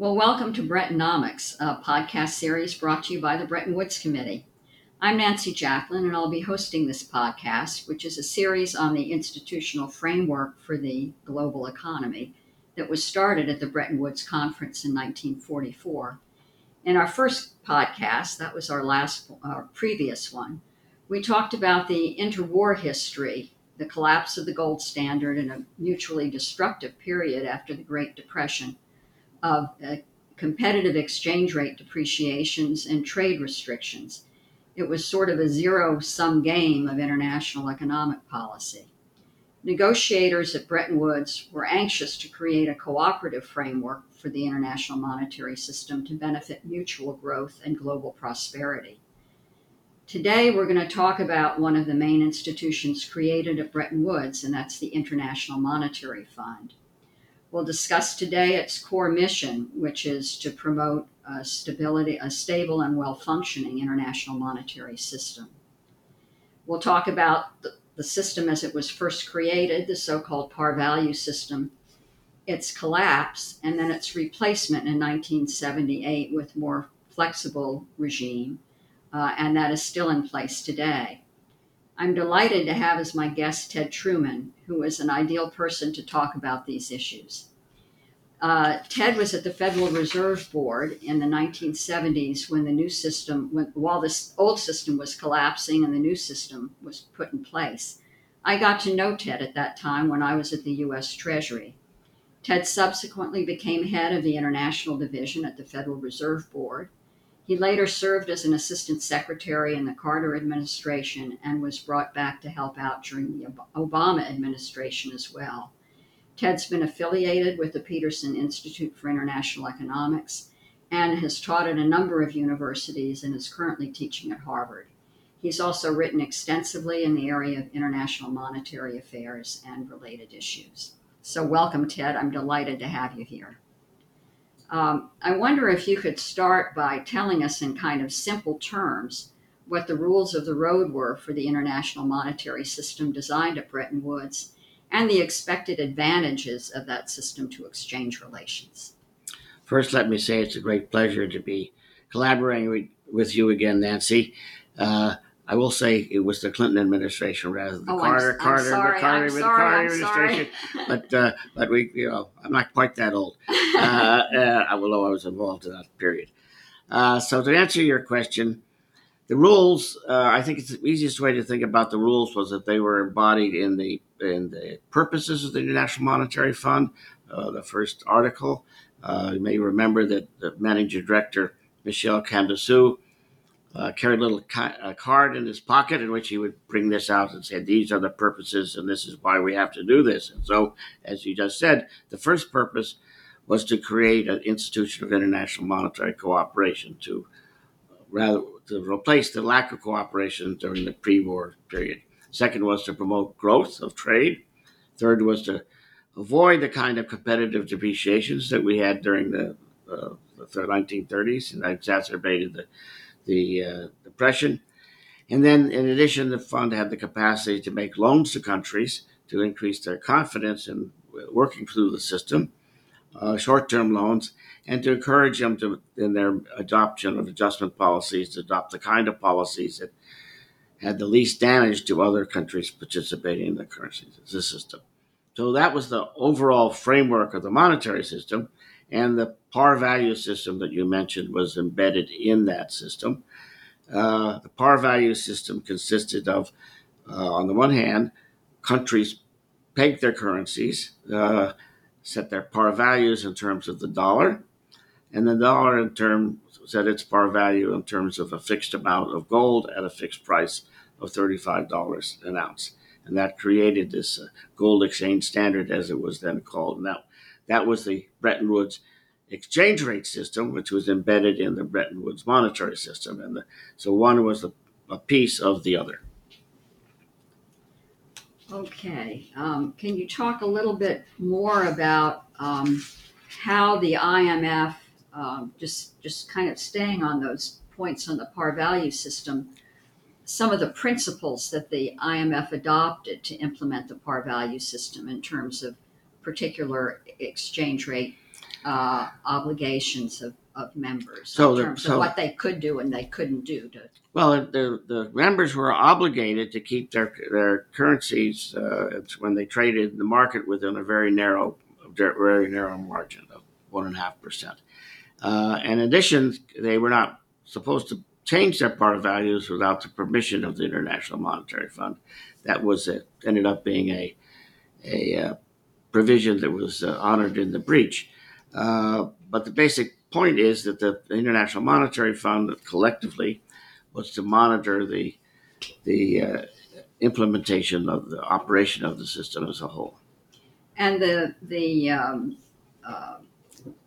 Well, welcome to Brettonomics, a podcast series brought to you by the Bretton Woods Committee. I'm Nancy Jacklin, and I'll be hosting this podcast, which is a series on the institutional framework for the global economy that was started at the Bretton Woods Conference in 1944. In our first podcast, that was our last, our previous one, we talked about the interwar history, the collapse of the gold standard, and a mutually destructive period after the Great Depression of uh, competitive exchange rate depreciations and trade restrictions. It was sort of a zero sum game of international economic policy. Negotiators at Bretton Woods were anxious to create a cooperative framework for the international monetary system to benefit mutual growth and global prosperity. Today, we're going to talk about one of the main institutions created at Bretton Woods, and that's the International Monetary Fund. We'll discuss today its core mission, which is to promote a stability, a stable and well-functioning international monetary system. We'll talk about the, the system as it was first created, the so-called par value system, its collapse, and then its replacement in 1978 with more flexible regime, uh, and that is still in place today. I'm delighted to have as my guest Ted Truman, who is an ideal person to talk about these issues. Uh, Ted was at the Federal Reserve Board in the 1970s when the new system, when, while this old system was collapsing and the new system was put in place. I got to know Ted at that time when I was at the U.S. Treasury. Ted subsequently became head of the International Division at the Federal Reserve Board. He later served as an assistant secretary in the Carter administration and was brought back to help out during the Obama administration as well. Ted's been affiliated with the Peterson Institute for International Economics and has taught at a number of universities and is currently teaching at Harvard. He's also written extensively in the area of international monetary affairs and related issues. So, welcome, Ted. I'm delighted to have you here. Um, I wonder if you could start by telling us in kind of simple terms what the rules of the road were for the international monetary system designed at Bretton Woods and the expected advantages of that system to exchange relations. First, let me say it's a great pleasure to be collaborating with you again, Nancy. Uh, I will say it was the Clinton administration rather than the Oh, I'm- Carter, I'm Carter, sorry, Carter, I'm sorry, Carter I'm sorry. administration. But uh, but we, you know, I'm not quite that old, uh, uh, although I was involved in that period. Uh, so to answer your question, the rules. Uh, I think it's the easiest way to think about the rules was that they were embodied in the in the purposes of the International Monetary Fund. Uh, the first article. Uh, you may remember that the managing director Michel Camdessus uh, carried a little ca- a card in his pocket in which he would bring this out and say, These are the purposes, and this is why we have to do this. And so, as you just said, the first purpose was to create an institution of international monetary cooperation to rather to replace the lack of cooperation during the pre-war period. Second was to promote growth of trade. Third was to avoid the kind of competitive depreciations that we had during the, uh, the 1930s and exacerbated the the uh, depression. And then, in addition, the fund had the capacity to make loans to countries to increase their confidence in working through the system, uh, short-term loans, and to encourage them to, in their adoption of adjustment policies, to adopt the kind of policies that had the least damage to other countries participating in the currency system. So that was the overall framework of the monetary system. And the par value system that you mentioned was embedded in that system. Uh, the par value system consisted of, uh, on the one hand, countries peg their currencies, uh, set their par values in terms of the dollar, and the dollar in term set its par value in terms of a fixed amount of gold at a fixed price of $35 an ounce. And that created this uh, gold exchange standard, as it was then called. Now, that was the Bretton Woods exchange rate system, which was embedded in the Bretton Woods monetary system. And the, so one was a, a piece of the other. Okay. Um, can you talk a little bit more about um, how the IMF, um, just just kind of staying on those points on the par value system, some of the principles that the IMF adopted to implement the par value system in terms of particular exchange rate uh, obligations of, of members So in terms so- of what they could do and they couldn't do to Well, the, the members were obligated to keep their their currencies uh, when they traded in the market within a very narrow, very narrow margin of one and a half percent. Uh, In addition, they were not supposed to change their par values without the permission of the International Monetary Fund. That was it. Ended up being a a uh, provision that was uh, honored in the breach. Uh, but the basic point is that the International Monetary Fund collectively was to monitor the the uh, implementation of the operation of the system as a whole. and the the um, uh,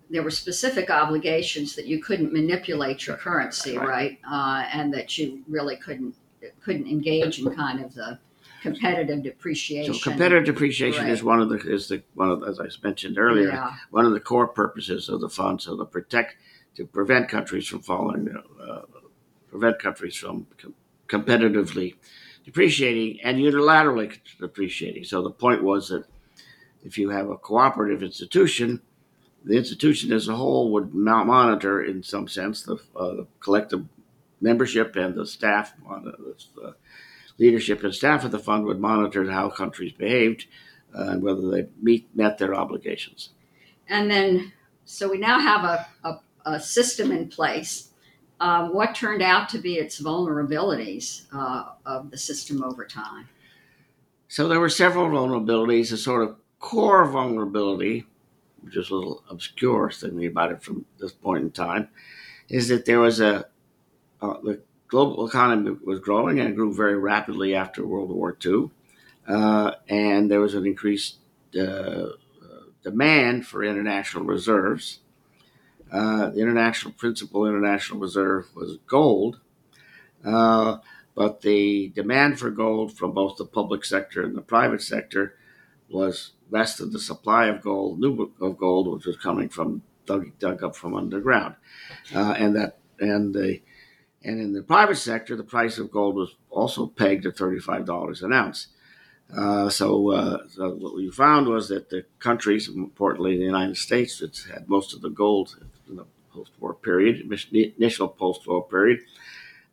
there were specific obligations that you couldn't manipulate your currency, Right. right? Uh, and that you really couldn't couldn't engage in kind of the competitive depreciation. So competitive depreciation is one of the is the one of as I mentioned earlier Yeah, one of the core purposes of the fund. So to protect to prevent countries from falling, uh, prevent countries from com- competitively depreciating and unilaterally depreciating. So the point was that if you have a cooperative institution, the institution as a whole would mo- monitor, in some sense, the, uh, the collective membership and the staff, uh, the, the leadership and staff of the fund would monitor how countries behaved uh, and whether they meet met their obligations. and then so we now have a, a, a system in place. Um, what turned out to be its vulnerabilities uh, of the system over time? So there were several vulnerabilities. A sort of core vulnerability, which is a little obscure thinking about it from this point in time, is that there was a uh, the global economy was growing and grew very rapidly after World War II, uh, and there was an increased uh, demand for international reserves. Uh, the international principal international reserve was gold, uh, but the demand for gold from both the public sector and the private sector was less than the supply of gold, new of gold, which was coming from dug, dug up from underground, uh, and that and the and in the private sector, the price of gold was also pegged at thirty five dollars an ounce. Uh, so, uh, so what we found was that the countries, importantly the United States, that had most of the gold in the post-war period, initial post-war period,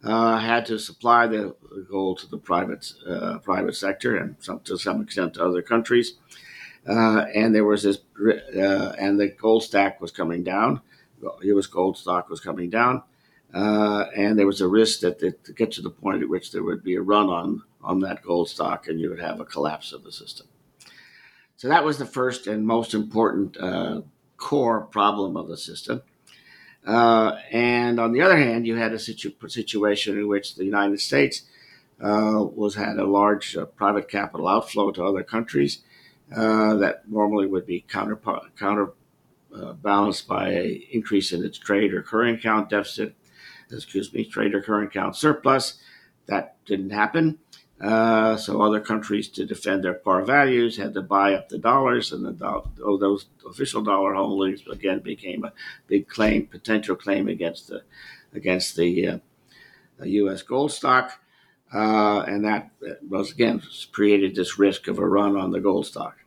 uh, had to supply the gold to the private uh, private sector and some, to some extent to other countries. Uh, and there was this, uh, and the gold stack was coming down. U.S. gold stock was coming down, uh, and there was a risk that it, to get to the point at which there would be a run on on that gold stock, and you would have a collapse of the system. So that was the first and most important uh, core problem of the system. Uh, and on the other hand, you had a situ- situation in which the United States uh, was had a large uh, private capital outflow to other countries that normally would be counter counter uh, balanced by a increase in its trade or current account deficit. Excuse me, trade or current account surplus. That didn't happen. Uh, so other countries, to defend their par values, had to buy up the dollars, and the do- oh, those official dollar holdings again became a big claim, potential claim against the against the uh, U.S. gold stock, uh, and that was again created this risk of a run on the gold stock.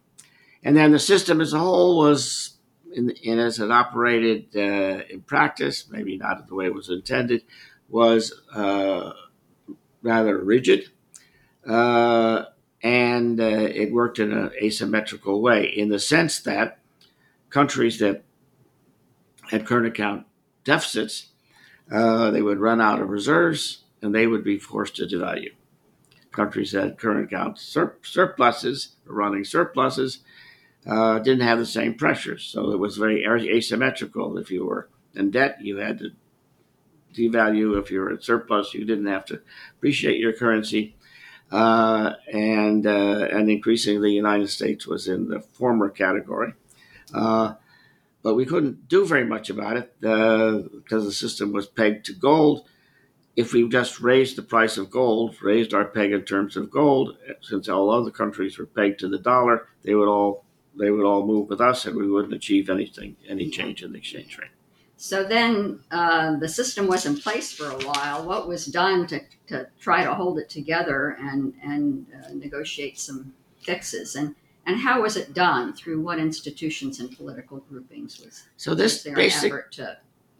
And then the system as a whole was, in, in as it operated uh, in practice, maybe not the way it was intended, was uh, rather rigid. Uh, and uh, it worked in an asymmetrical way in the sense that countries that had current account deficits, they would run out of reserves and they would be forced to devalue. Countries that had current account sur- surpluses, running surpluses, uh, didn't have the same pressures. So it was very asymmetrical. If you were in debt, you had to devalue. If you were in surplus, you didn't have to appreciate your currency. Uh, and uh, and increasingly, the United States was in the former category. Uh, but we couldn't do very much about it because the system was pegged to gold. If we just raised the price of gold, raised our peg in terms of gold, since all other countries were pegged to the dollar, they would all they would all move with us, and we wouldn't achieve anything, any change in the exchange rate. So then uh, the system was in place for a while. What was done to, to try to hold it together and, and uh, negotiate some fixes? And, And how was it done? Through what institutions and political groupings was, So this was there basic, an effort to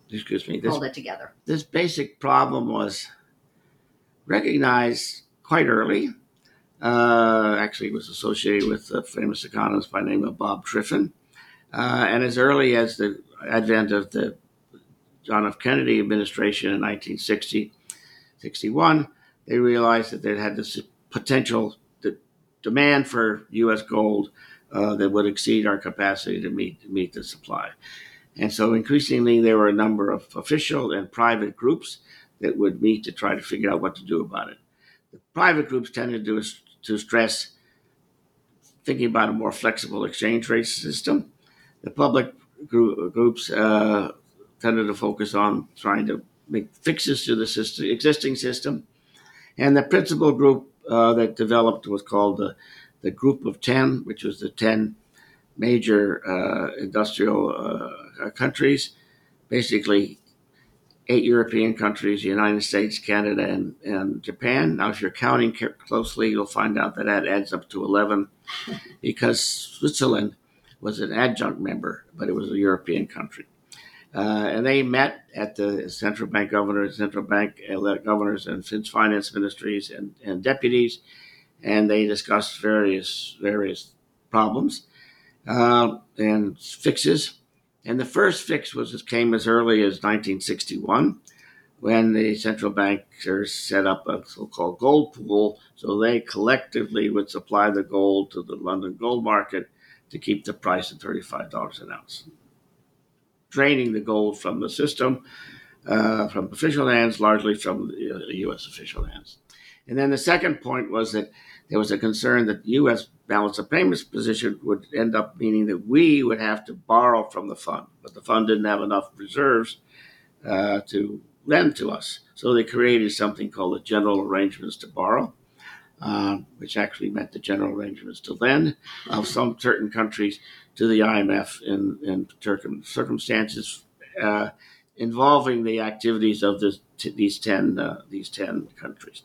excuse me, this hold it together? this basic problem was recognized quite early. Uh, actually, was associated with a famous economist by name of Bob Triffin. Uh, and as early as the advent of the John F. Kennedy administration in 1960, 61, they realized that they had this potential demand for U.S. gold uh, that would exceed our capacity to meet to meet the supply. And so increasingly, there were a number of official and private groups that would meet to try to figure out what to do about it. The private groups tended to, to stress thinking about a more flexible exchange rate system. The public group, groups uh, tended to focus on trying to make fixes to the system, existing system. And the principal group uh, that developed was called the, the Group of 10, which was the 10 major uh, industrial uh, countries, basically eight European countries, the United States, Canada, and, and Japan. Now, if you're counting closely, you'll find out that that adds up to 11 because Switzerland was an adjunct member, but it was a European country. Uh, and they met at the central bank governors, central bank governors, and finance ministries and, and deputies, and they discussed various various problems uh, and fixes. And the first fix was came as early as 1961, when the central bankers set up a so-called gold pool, so they collectively would supply the gold to the London gold market to keep the price at $35 an ounce draining the gold from the system, uh, from official hands, largely from the uh, U.S. official hands. And then the second point was that there was a concern that U.S. balance of payments position would end up meaning that we would have to borrow from the fund, but the fund didn't have enough reserves uh, to lend to us. So they created something called the General Arrangements to Borrow, uh, which actually meant the general arrangements to lend of some certain countries to the IMF in, in circumstances uh, involving the activities of this, these ten uh, these ten countries.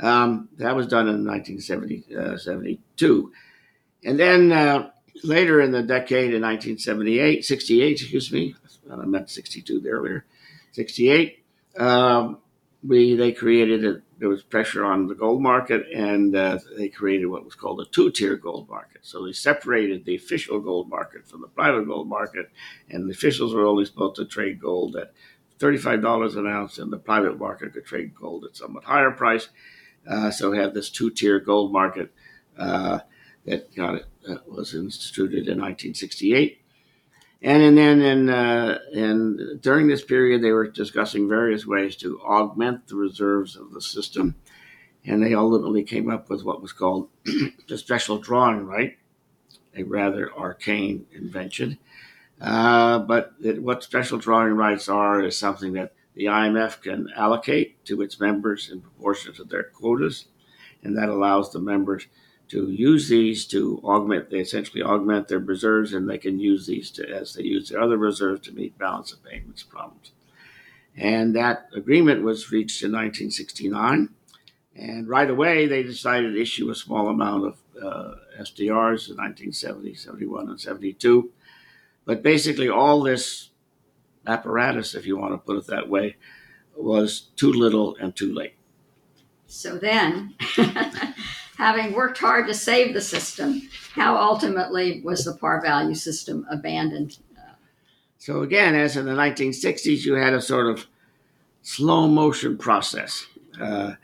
Um, that was done in 1972, uh, and then uh, later in the decade, in 1978, 68, excuse me, I meant 62 earlier, 68. Um, we they created a there was pressure on the gold market, and uh, they created what was called a two-tier gold market. So they separated the official gold market from the private gold market, and the officials were only supposed to trade gold at thirty-five dollars an ounce, and the private market could trade gold at somewhat higher price. Uh, so have this two-tier gold market uh, that got uh, was instituted in 1968. And, then in, uh, and during this period, they were discussing various ways to augment the reserves of the system. And they ultimately came up with what was called the special drawing right, a rather arcane invention. Uh, but it, what special drawing rights are is something that the IMF can allocate to its members in proportion to their quotas. And that allows the members to use these to augment, they essentially augment their reserves, and they can use these to, as they use their other reserves to meet balance of payments problems. And that agreement was reached in 1969. And right away, they decided to issue a small amount of uh, SDRs in 1970, 71, and 72. But basically, all this apparatus, if you want to put it that way, was too little and too late. So then, having worked hard to save the system, how ultimately was the par value system abandoned? So, again, as in the 1960s, you had a sort of slow motion process. Uh,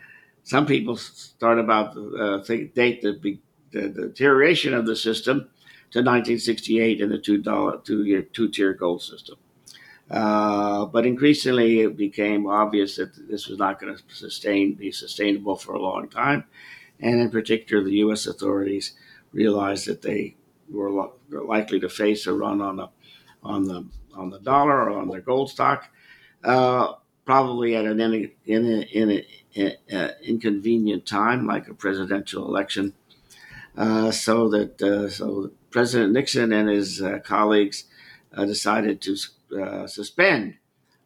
some people start about uh, think, date the, the, the, deterioration of the system to 1968 and the two dollar two year two tier gold system. Uh, but increasingly, it became obvious that this was not going to sustain be sustainable for a long time, and in particular, the U.S. authorities realized that they were lo- likely to face a run on the on the on the dollar or on their gold stock, uh, probably at an in, in, in, uh, inconvenient time, like a presidential election. Uh, so that uh, so President Nixon and his colleagues decided to suspend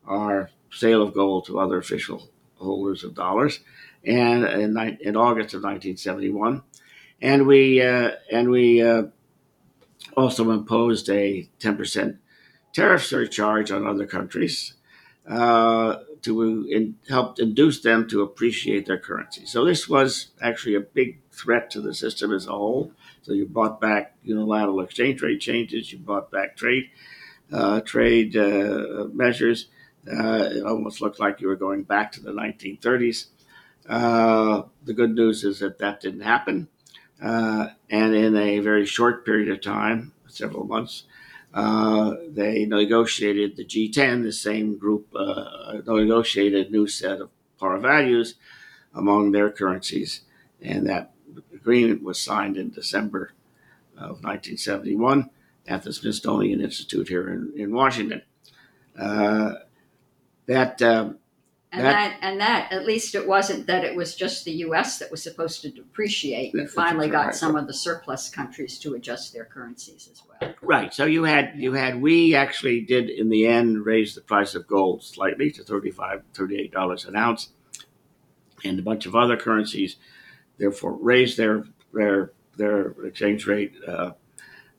our sale of gold to other official holders of dollars and in, in August of 1971. and we uh, and we uh, also imposed a ten percent tariff surcharge on other countries uh, to in, help induce them to appreciate their currency. So this was actually a big threat to the system as a whole. So you brought back unilateral exchange rate changes, you brought back trade uh, trade uh, measures. Uh, it almost looked like you were going back to the 1930s. Uh, the good news is that that didn't happen. Uh, and in a very short period of time, several months, uh, they negotiated the G10, the same group uh, negotiated a new set of par values among their currencies, and that agreement was signed in December of 1971 at the Smithsonian Institute here in, in Washington. Uh, that um, and that, that, and that at least it wasn't that it was just the U.S. that was supposed to depreciate. You finally got right. some of the surplus countries to adjust their currencies as well. Right. So you had you had we actually did in the end raise the price of gold slightly to 35 38 dollars an ounce, and a bunch of other currencies therefore raised their their their exchange rate, uh,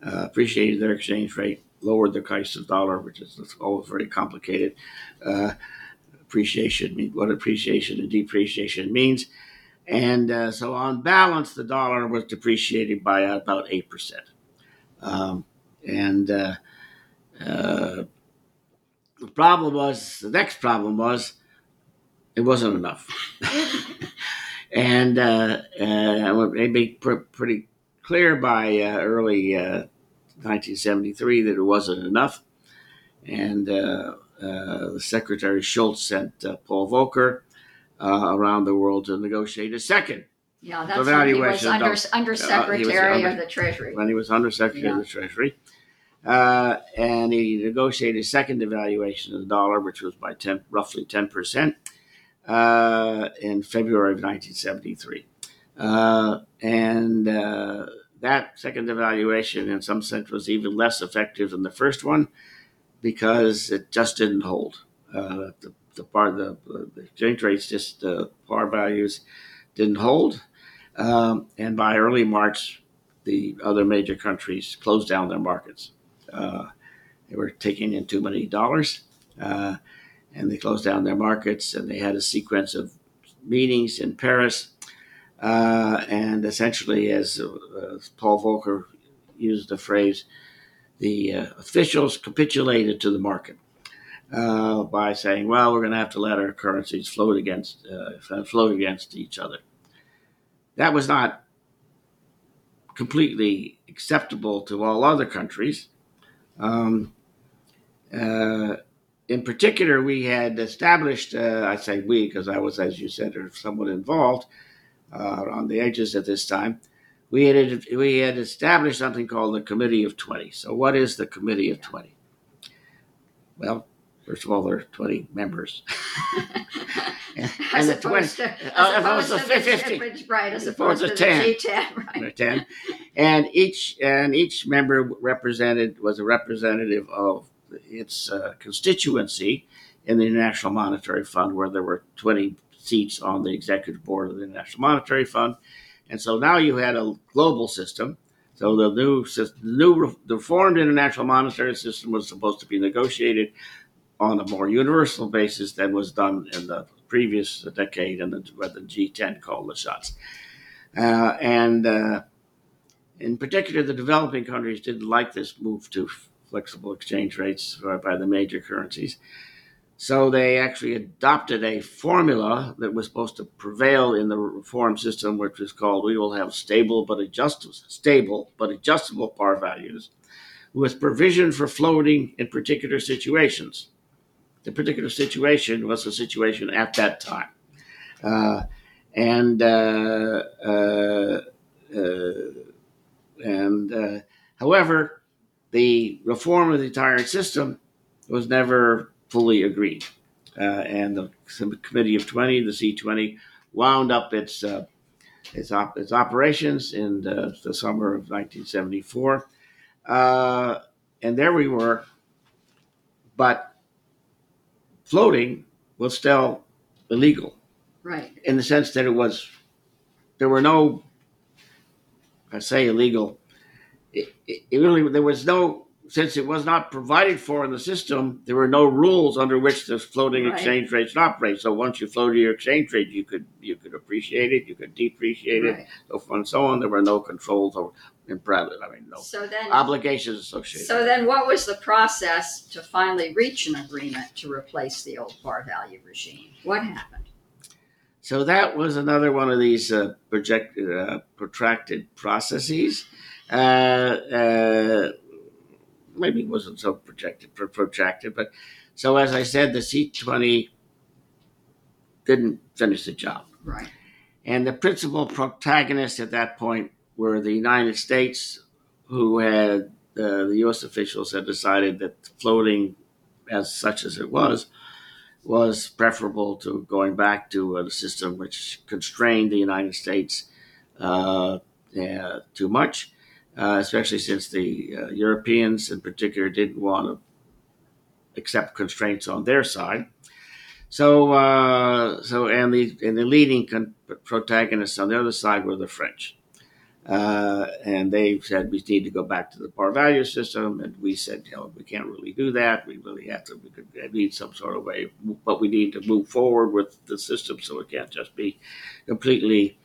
uh, appreciated their exchange rate, lowered the price of dollar, which is always very complicated. Uh, appreciation, what appreciation and depreciation means. And uh, so, on balance, the dollar was depreciated by about 8%. Um, and uh, uh, the problem was, the next problem was, it wasn't enough. and uh, uh, it made pr- pretty clear by uh, early 1973 that it wasn't enough. And uh, Secretary Shultz sent uh, Paul Volcker uh, around the world to negotiate a second yeah, that's when he was under, under Secretary uh, of the Treasury. When he was Under Secretary yeah. of the Treasury. Uh, and he negotiated a second devaluation of the dollar, which was by 10, roughly 10%, uh, in February of 1973. And that second evaluation, in some sense, was even less effective than the first one because it just didn't hold. Uh, the, the par the, the exchange rates just uh, par values didn't hold, um, and by early March, the other major countries closed down their markets. Uh, they were taking in too many dollars, uh, and they closed down their markets. And they had a sequence of meetings in Paris, uh, and essentially, as uh, Paul Volcker used the phrase, the uh, officials capitulated to the market uh, by saying, "Well, we're going to have to let our currencies float against float against each other." That was not completely acceptable to all other countries. Um, in particular, we had established, I say we because I was, as you said, somewhat involved uh, on the edges at this time, we had we had established something called the Committee of Twenty. So, what is the Committee of Twenty? Well, first of all, there are twenty members. and, as and opposed 20, to, uh, opposed to, to 50, 50, right? As opposed, opposed to, 10, the G10, right? 10, and each and each member represented was a representative of its uh, constituency in the International Monetary Fund, where there were twenty seats on the executive board of the International Monetary Fund and so now you had a global system. So the new the new the reformed international monetary system was supposed to be negotiated on a more universal basis than was done in the previous decade and the, the G10 called the shots. Uh, and uh, in particular, the developing countries didn't like this move to flexible exchange rates by the major currencies. So they actually adopted a formula that was supposed to prevail in the reform system, which was called "We will have stable but adjustable, stable but adjustable par values, with provision for floating in particular situations." The particular situation was the situation at that time, uh, and uh, uh, uh and uh, however, the reform of the entire system was never fully agreed. Uh, and the Committee of 20, the C20, wound up its, uh, its, op- its, operations in the, the, summer of 1974. Uh, and there we were. But floating was still illegal. Right. In the sense that it was, there were no I say illegal. It, it, it really there was no since it was not provided for in the system. There were no rules under which the floating Right. exchange rates operate. So once you floated your exchange rate, you could you could appreciate it, you could depreciate it, so forth and so on. There were no controls over in private. I mean, no So then, obligations associated. so then, what was the process to finally reach an agreement to replace the old par value regime? What happened? So that was another one of these uh, project, uh, protracted processes. Uh, uh, maybe it wasn't so projected, pro- protracted, but so as I said, the C20 didn't finish the job. Right. And the principal protagonists at that point were the United States, who had uh, the U.S. officials had decided that floating, as such as it was, was preferable to going back to a system which constrained the United States uh, uh, too much, uh, especially since the uh, Europeans, in particular, didn't want to accept constraints on their side. So, uh, so and the and the leading con- protagonists on the other side were the French, uh, and they said we need to go back to the par value system, and we said, you know, we can't really do that. We really have to. We could need some sort of way, but we need to move forward with the system, so it can't just be completely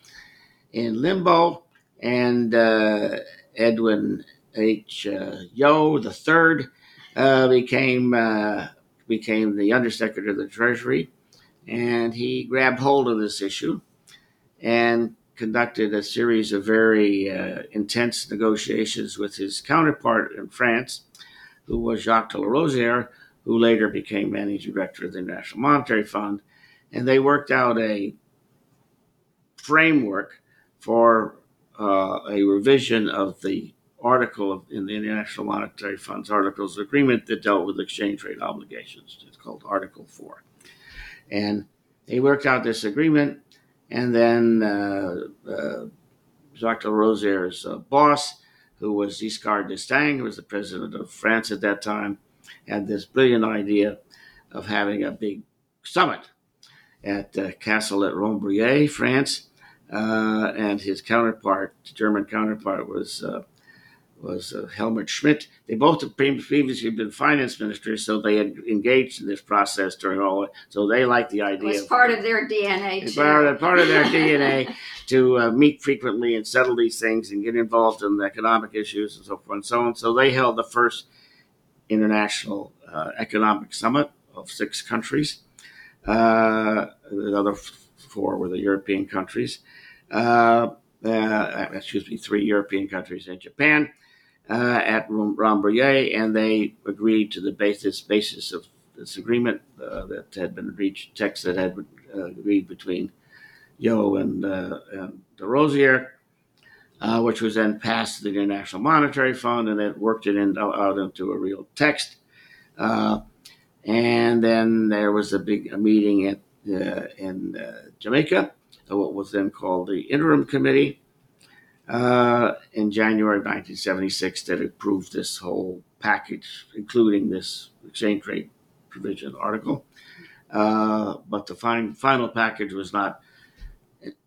in limbo. And uh, Edwin H. Uh, Yeo the third uh, became uh, became the Undersecretary of the Treasury, and he grabbed hold of this issue and conducted a series of very uh, intense negotiations with his counterpart in France, who was Jacques de Larosière, who later became managing director of the International Monetary Fund, and they worked out a framework for uh, a revision of the article in the International Monetary Fund's Articles of Agreement that dealt with exchange rate obligations. It's called Article 4. And they worked out this agreement, and then uh, uh, Jacques Rosier's uh, boss, who was Giscard d'Estaing, who was the president of France at that time, had this brilliant idea of having a big summit at uh, Castle at Rambouillet, France. Uh, and his counterpart, the German counterpart, was uh, was uh, Helmut Schmidt. They both had previously been finance ministers, so they had engaged in this process during all. So they liked the It idea. was part of their DNA part of, part of their DNA to uh, meet frequently and settle these things and get involved in the economic issues and so forth and so on. So they held the first international uh, economic summit of six countries. Uh, the other f- four were the European countries. Uh, uh, excuse me, three European countries and Japan uh, at Ram- Rambouillet, and they agreed to the basis basis of this agreement uh, that had been reached, text that had been uh, agreed between Yeo and, uh, and de Rosier, uh, which was then passed to the International Monetary Fund, and it worked it in, out into a real text. Uh, and then there was a big a meeting at in uh, Jamaica, uh, what was then called the Interim Committee, uh, in January of 1976 that approved this whole package, including this exchange rate provision article. Uh, but the fin- final package was not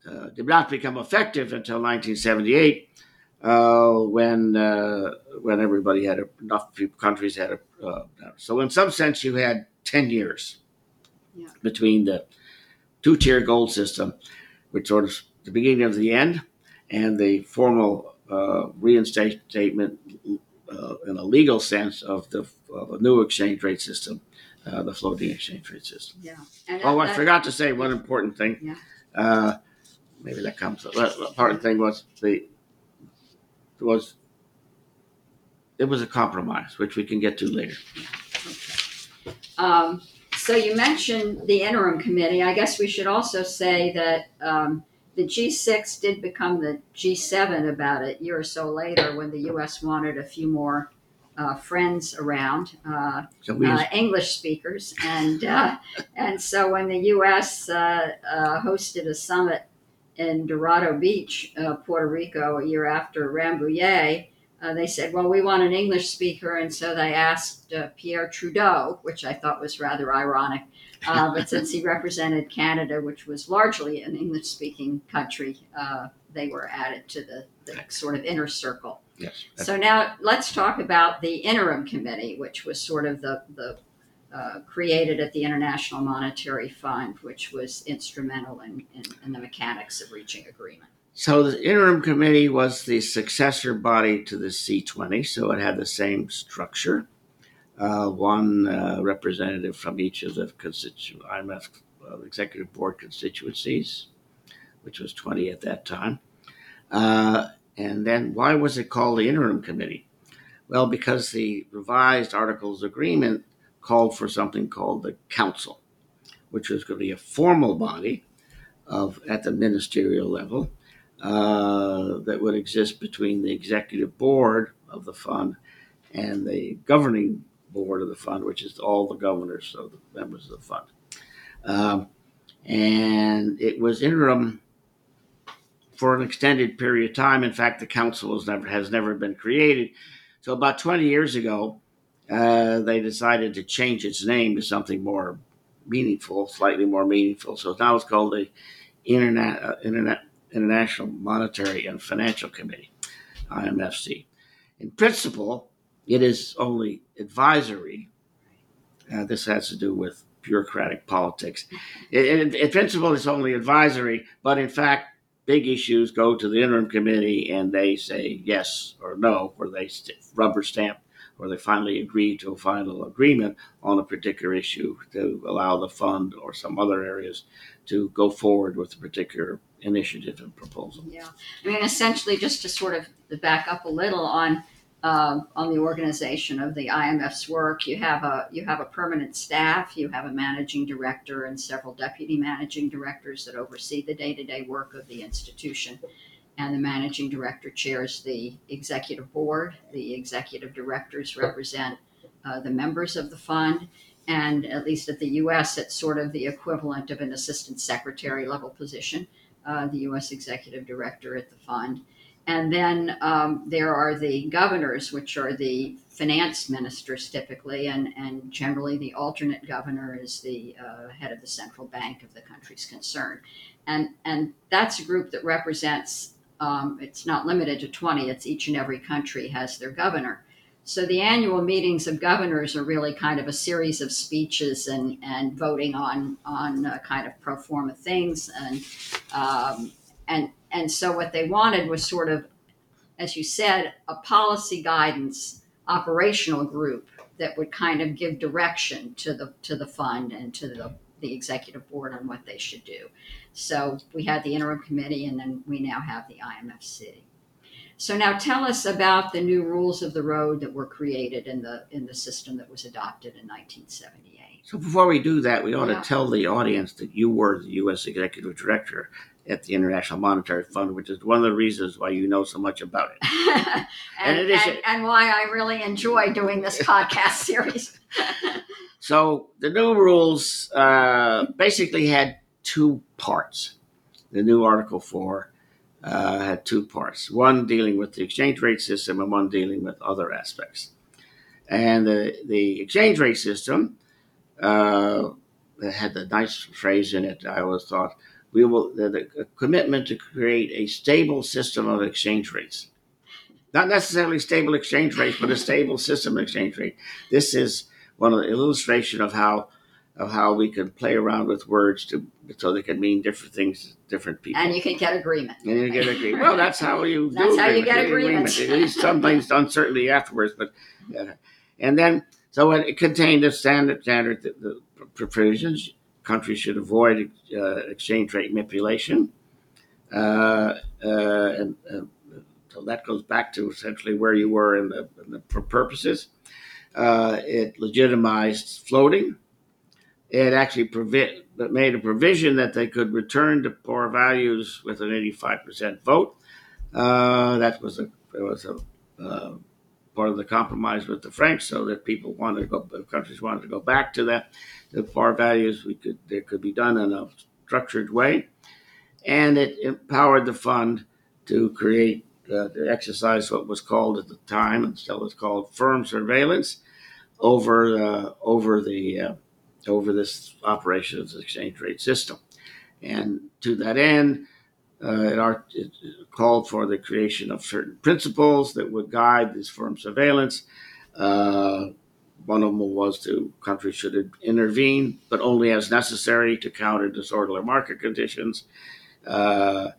uh, did not become effective until 1978, uh, when uh, when everybody had a, enough countries had a. Uh, so in some sense, you had 10 years Yeah. between the two-tier gold system, which sort of the beginning of the end, and the formal uh, reinstatement uh, in a legal sense of the of a new exchange rate system, uh, the floating exchange rate system. Yeah. And Oh, I forgot to say one important thing. Yeah. Uh, maybe that comes. The important thing was the was it was a compromise, which we can get to later. Um, so you mentioned the interim committee. I guess we should also say that um, the G6 did become the G7 about a year or so later when the U.S. wanted a few more uh, friends around, uh, uh, English speakers, and uh, and so when the U.S. Uh, uh, hosted a summit in Dorado Beach, uh, Puerto Rico, a year after Rambouillet, uh, they said, "Well, we want an English speaker," and so they asked uh, Pierre Trudeau, which I thought was rather ironic. Uh, but since he represented Canada, which was largely an English-speaking country, uh, they were added to the, the sort of inner circle. Yes. So now let's talk about the interim committee, which was sort of the, the uh, created at the International Monetary Fund, which was instrumental in, in, in the mechanics of reaching agreement. So the interim committee was the successor body to the C20, so it had the same structure. Uh, one uh, representative from each of the constitu- IMF uh, executive board constituencies, which was 20 at that time. Uh, and then why was it called the interim committee? Well, because the revised Articles Agreement called for something called the council, which was going to be a formal body of at the ministerial level uh, that would exist between the executive board of the fund and the governing board of the fund, which is all the governors, so the members of the fund. Um, and it was interim for an extended period of time. In fact, the council has never has never been created. So about 20 years ago, uh, they decided to change its name to something more meaningful, slightly more meaningful. So now it's called the Internet, uh, Internet International Monetary and Financial Committee, IMFC. In principle, it is only advisory. Uh, this has to do with bureaucratic politics. In, in principle, it's only advisory, but in fact, big issues go to the interim committee and they say yes or no, or they st- rubber stamp, or they finally agree to a final agreement on a particular issue to allow the fund or some other areas to go forward with a particular initiative and proposal. Yeah, I mean, essentially, just to sort of back up a little on uh, on the organization of the IMF's work, you have a you have a permanent staff, you have a managing director and several deputy managing directors that oversee the day to day work of the institution. And the managing director chairs the executive board. The executive directors represent uh, the members of the fund, and at least at the U.S., it's sort of the equivalent of an assistant secretary level position uh, the U.S. executive director at the fund. And then um, there are the governors, which are the finance ministers typically, and, and generally the alternate governor is the uh, head of the central bank of the countries concerned. And, and that's a group that represents, um, it's not limited to 20, it's each and every country has their governor. So the annual meetings of governors are really kind of a series of speeches and, and voting on on uh, kind of pro forma things and um, and and so what they wanted was sort of, as you said, a policy guidance operational group that would kind of give direction to the to the fund and to the the executive board on what they should do. So we had the interim committee, and then we now have the IMF IMFC. So now tell us about the new rules of the road that were created in the in the system that was adopted in 1978. So before we do that, we ought Yeah. to tell the audience that you were the U.S. Executive Director at the International Monetary Fund, which is one of the reasons why you know so much about it. and, And it is- and, and why I really enjoy doing this podcast series. So the new rules uh, basically had two parts. The new Article 4 uh, had two parts one dealing with the exchange rate system and one dealing with other aspects. And the, the exchange rate system uh, had the nice phrase in it, I always thought. We will the, the commitment to create a stable system of exchange rates, not necessarily stable exchange rates, but a stable system of exchange rate. This is one of the illustration of how of how we can play around with words to so they can mean different things to different people. And you can get agreement. And you get agreement. Well, that's how you That's how you agreement. get The agreements. At least some things uncertainty afterwards, but yeah. and then so it contained the standard standard the, the provisions. Countries should avoid uh, exchange rate manipulation, uh, uh, and uh, so that goes back to essentially where you were in the, in the purposes. Uh, it legitimized floating. It actually provi- made a provision that they could return to par values with an 85% vote. Uh, that was a was a uh, part of the compromise with the French, so that people wanted to go, countries wanted to go back to that, the par values, we could it could be done in a structured way, and it empowered the fund to create uh, to exercise what was called at the time and still is called firm surveillance over uh, over the uh, over this operation of the exchange rate system, and to that end, uh, it, it called for the creation of certain principles that would guide this firm surveillance. Uh, one of them was to countries should intervene, but only as necessary to counter disorderly market conditions. Uh,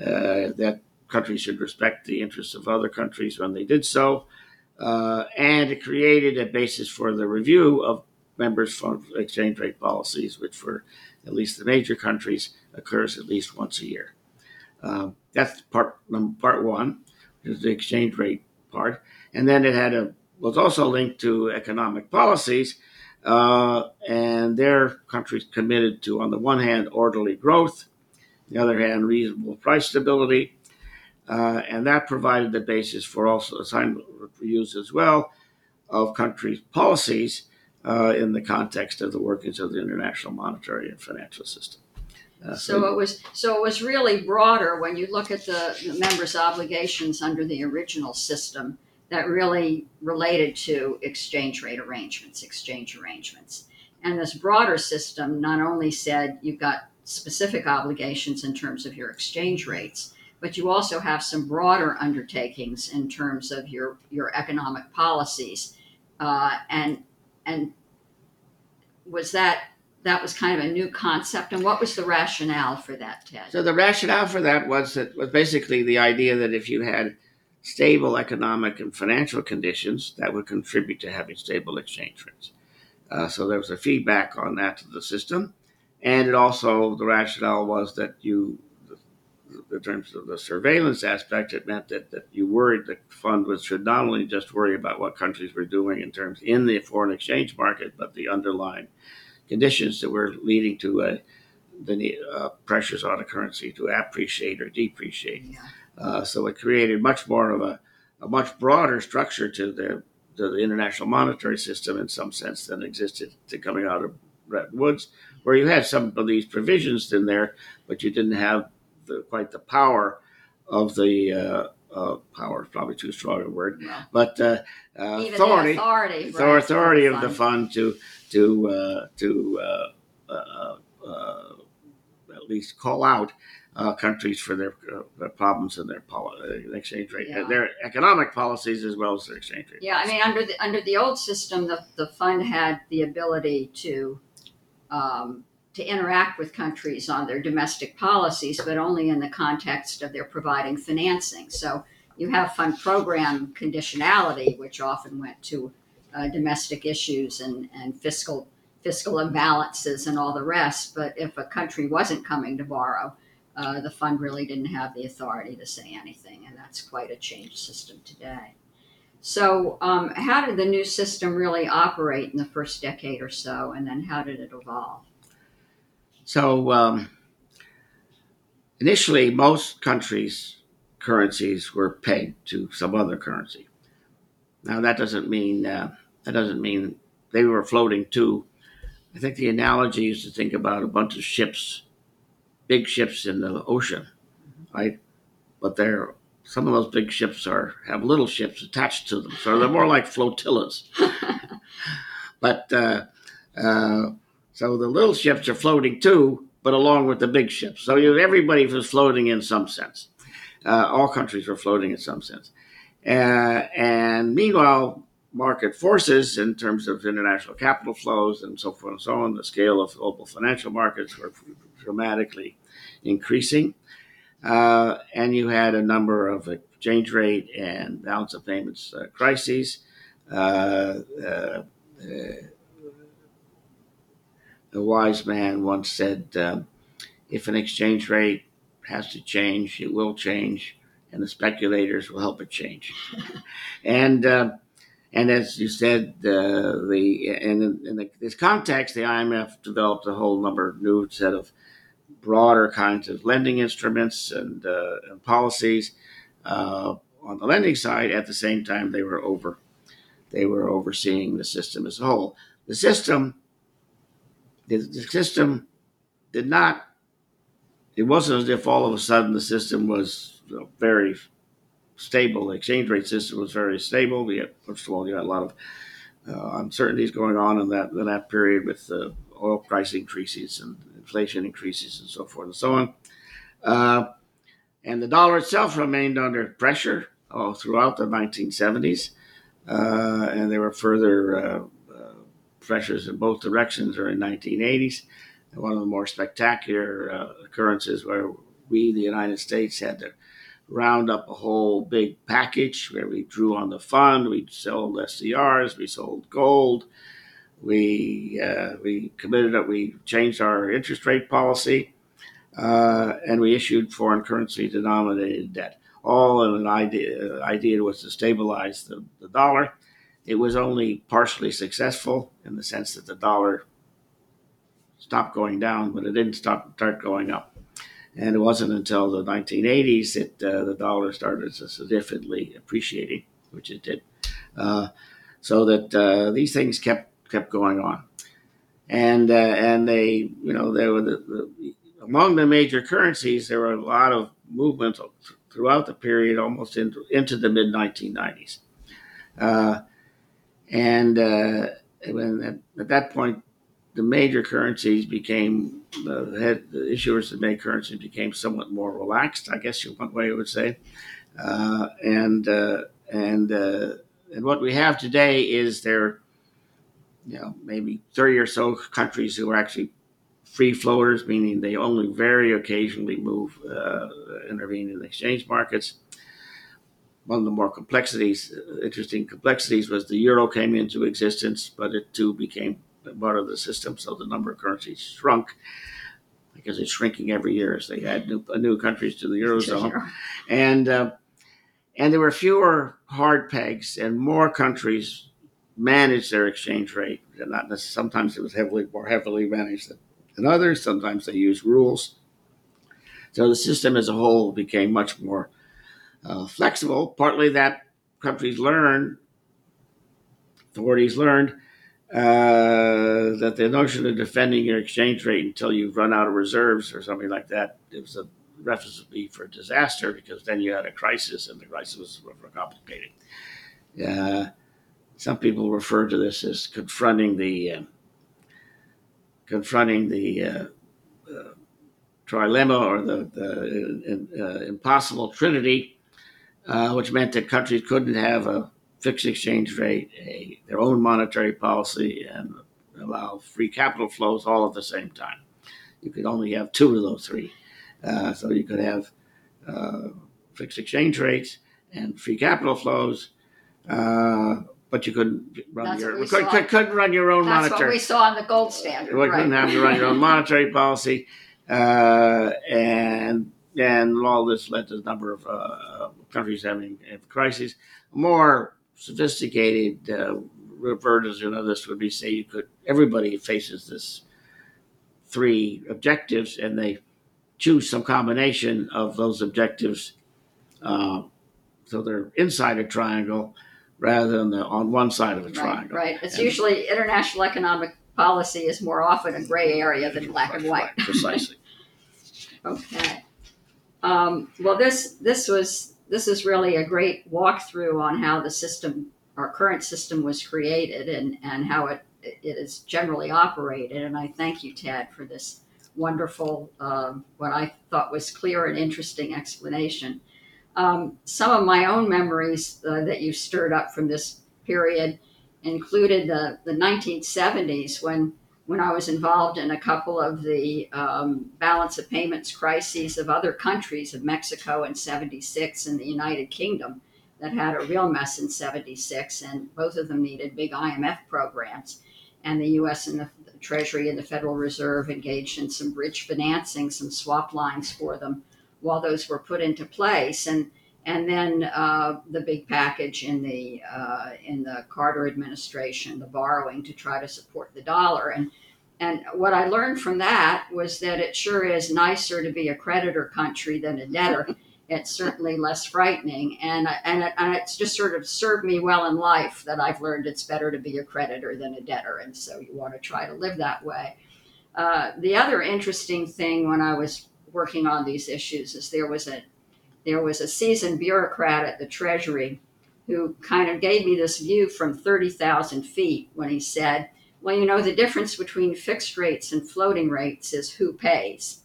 uh, that countries should respect the interests of other countries when they did so. Uh, and it created a basis for the review of members' from exchange rate policies, which for at least the major countries occurs at least once a year. Um, that's part part one, which is the exchange rate part, and then it had a was also linked to economic policies, uh, and their countries committed to, on the one hand, orderly growth, on the other hand, reasonable price stability, uh, and that provided the basis for also assignment use as well of countries' policies uh, in the context of the workings of the international monetary and financial system. Uh, so it was so it was really broader when you look at the, the members' obligations under the original system that really related to exchange rate arrangements, exchange arrangements. And this broader system not only said you've got specific obligations in terms of your exchange rates, but you also have some broader undertakings in terms of your, your economic policies. Uh, and and was that that was kind of a new concept and what was the rationale for that ted so the rationale for that was that was basically the idea that if you had stable economic and financial conditions that would contribute to having stable exchange rates. Uh, so there was a feedback on that to the system, and it also the rationale was that you, in terms of the surveillance aspect, it meant that, that you worried the fund was should not only just worry about what countries were doing in terms in the foreign exchange market, but the underlying conditions that were leading to a, the uh, pressures on a currency to appreciate or depreciate. Yeah. Uh, so it created much more of a, a much broader structure to the, to the international monetary system in some sense than existed to coming out of Bretton Woods, where you had some of these provisions in there, but you didn't have the, quite the power of the uh, uh, power is probably too strong a word, but uh, uh authority, authority, the right, authority of the fund to to uh, to uh, at least call out uh, countries for their, uh, problems in their poli- uh, exchange rate, yeah. their economic policies as well as their exchange rate. Yeah, policies. I mean, under the under the old system, the the fund had the ability to um, to interact with countries on their domestic policies, but only in the context of their providing financing. So you have fund program conditionality, which often went to uh, domestic issues and, and fiscal fiscal imbalances and all the rest. But if a country wasn't coming to borrow, uh, the fund really didn't have the authority to say anything, and that's quite a changed system today. So, um, how did the new system really operate in the first decade or so, and then how did it evolve? So, um, initially, most countries' currencies were pegged to some other currency. Now, that doesn't mean uh, that doesn't mean they were floating too. I think the analogy is to think about a bunch of ships big ships in the ocean, right? But they're some of those big ships are have little ships attached to them, so they're more like flotillas. but uh, uh, so the little ships are floating too, but along with the big ships. So you, everybody was floating in some sense. Uh, all countries were floating in some sense. Uh, and meanwhile, market forces in terms of international capital flows and so forth and so on, the scale of global financial markets were dramatically increasing. Uh, and you had a number of exchange rate and balance of payments uh, crises. Uh, uh a wise man once said, um, if an exchange rate has to change, it will change, and the speculators will help it change. and uh, and as you said, uh, the and in, in the, this context, the IMF developed a whole number of new set of broader kinds of lending instruments and, uh, and policies uh, on the lending side. At the same time, they were over they were overseeing the system as a whole. The system the, the system did not. It wasn't as if all of a sudden the system was you know, very stable. The exchange rate system was very stable. We had, first of all, you had a lot of uh, uncertainties going on in that in that period with uh, oil price increases and inflation increases and so forth and so on. Uh, And the dollar itself remained under pressure all throughout the 1970s. Uh, and there were further uh, pressures in both directions during the 1980s. And one of the more spectacular uh, occurrences where we, the United States, had to round up a whole big package where we drew on the fund, we sold SDRs, we sold gold, we uh, we committed that we changed our interest rate policy, uh, and we issued foreign currency denominated debt. All in an idea idea was to stabilize the, the dollar. It was only partially successful in the sense that the dollar stopped going down, but it didn't stop start going up. And it wasn't until the 1980s that uh, the dollar started significantly appreciating, which it did. Uh, so that uh, these things kept kept going on, and uh, and they you know there were the, the, among the major currencies there were a lot of movements throughout the period, almost into into the mid 1990s, uh, and uh, when at, at that point the major currencies became the, head, the issuers that made currencies became somewhat more relaxed, I guess one way you would say, uh, and uh, and uh, and what we have today is there, you know, maybe thirty or so countries who are actually free floaters, meaning they only very occasionally move, uh, intervene in the exchange markets. One of the more complexities, interesting complexities, was the euro came into existence, but it too became part of the system, so the number of currencies shrunk because it's shrinking every year as they add new, new countries to the eurozone, and uh, and there were fewer hard pegs and more countries managed their exchange rate. Not sometimes it was heavily more heavily managed than, than others. Sometimes they used rules. So the system as a whole became much more uh, flexible. Partly that countries learned, authorities learned uh, that the notion of defending your exchange rate until you've run out of reserves or something like that it was a recipe for disaster because then you had a crisis and the crisis was complicated. Uh, some people refer to this as confronting the uh, confronting the uh, uh, trilemma or the, the uh, impossible trinity, which meant that countries couldn't have a fixed exchange rate, a, their own monetary policy, and allow free capital flows all at the same time. You could only have two of those three. Uh, so you could have uh, fixed exchange rates and free capital flows, uh, but you couldn't run That's your could, could, couldn't run your own monetary. That's what we saw in the gold standard. You right. couldn't have to run your own monetary policy, uh, and and all this led to a number of uh, countries having, crises. More sophisticated uh, of this would be say you could everybody faces this three objectives and they choose some combination of those objectives uh, so they're inside a triangle rather than the, on one side of a Right, triangle. right. It's And- usually international economic policy is more often a gray area than black and white. Right, precisely. Okay. Um, well, this this was this is really a great walkthrough on how the system, our current system, was created and and how it it is generally operated. And I thank you, Ted, for this wonderful, um, what I thought was clear and interesting explanation. Um, some of my own memories uh, that you stirred up from this period included the, the 1970s when when I was involved in a couple of the um, balance of payments crises of other countries, of Mexico in 76 and the United Kingdom, that had a real mess in 76, and both of them needed big IMF programs. And the US and the Treasury and the Federal Reserve engaged in some bridge financing, some swap lines for them while those were put into place. And and then uh, the big package in the uh, in the Carter administration, the borrowing to try to support the dollar. And and what I learned from that was that it sure is nicer to be a creditor country than a debtor. it's certainly less frightening, and and it, and it's just sort of served me well in life that I've learned it's better to be a creditor than a debtor, and so you want to try to live that way. Uh, the other interesting thing when I was working on these issues is there was a there was a seasoned bureaucrat at the Treasury who kind of gave me this view from 30,000 feet when he said, Well, you know, the difference between fixed rates and floating rates is who pays.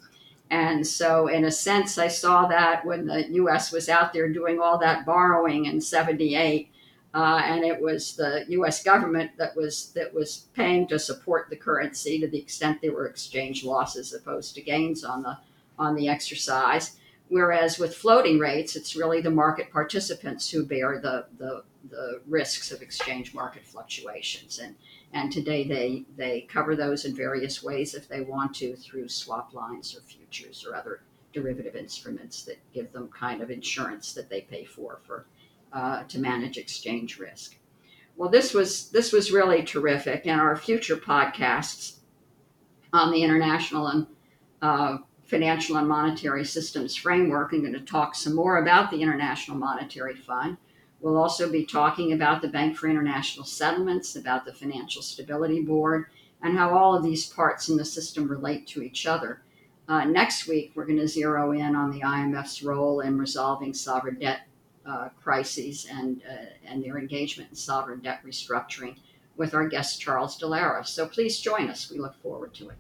And so, in a sense, I saw that when the U.S. was out there doing all that borrowing in '78, uh, and it was the U.S. government that was that was paying to support the currency to the extent there were exchange losses opposed to gains on the on the exercise. Whereas with floating rates, it's really the market participants who bear the, the, the risks of exchange market fluctuations. And, and today they, they cover those in various ways if they want to through swap lines or futures or other derivative instruments that give them kind of insurance that they pay for, for uh, to manage exchange risk. Well, this was this was really terrific, and our future podcasts on the international and uh, financial and monetary systems framework. I'm going to talk some more about the International Monetary Fund. We'll also be talking about the Bank for International Settlements, about the Financial Stability Board, and how all of these parts in the system relate to each other. Uh, next week, we're going to zero in on the IMF's role in resolving sovereign debt uh, crises and, uh, and their engagement in sovereign debt restructuring with our guest, Charles Dallara. So please join us. We look forward to it.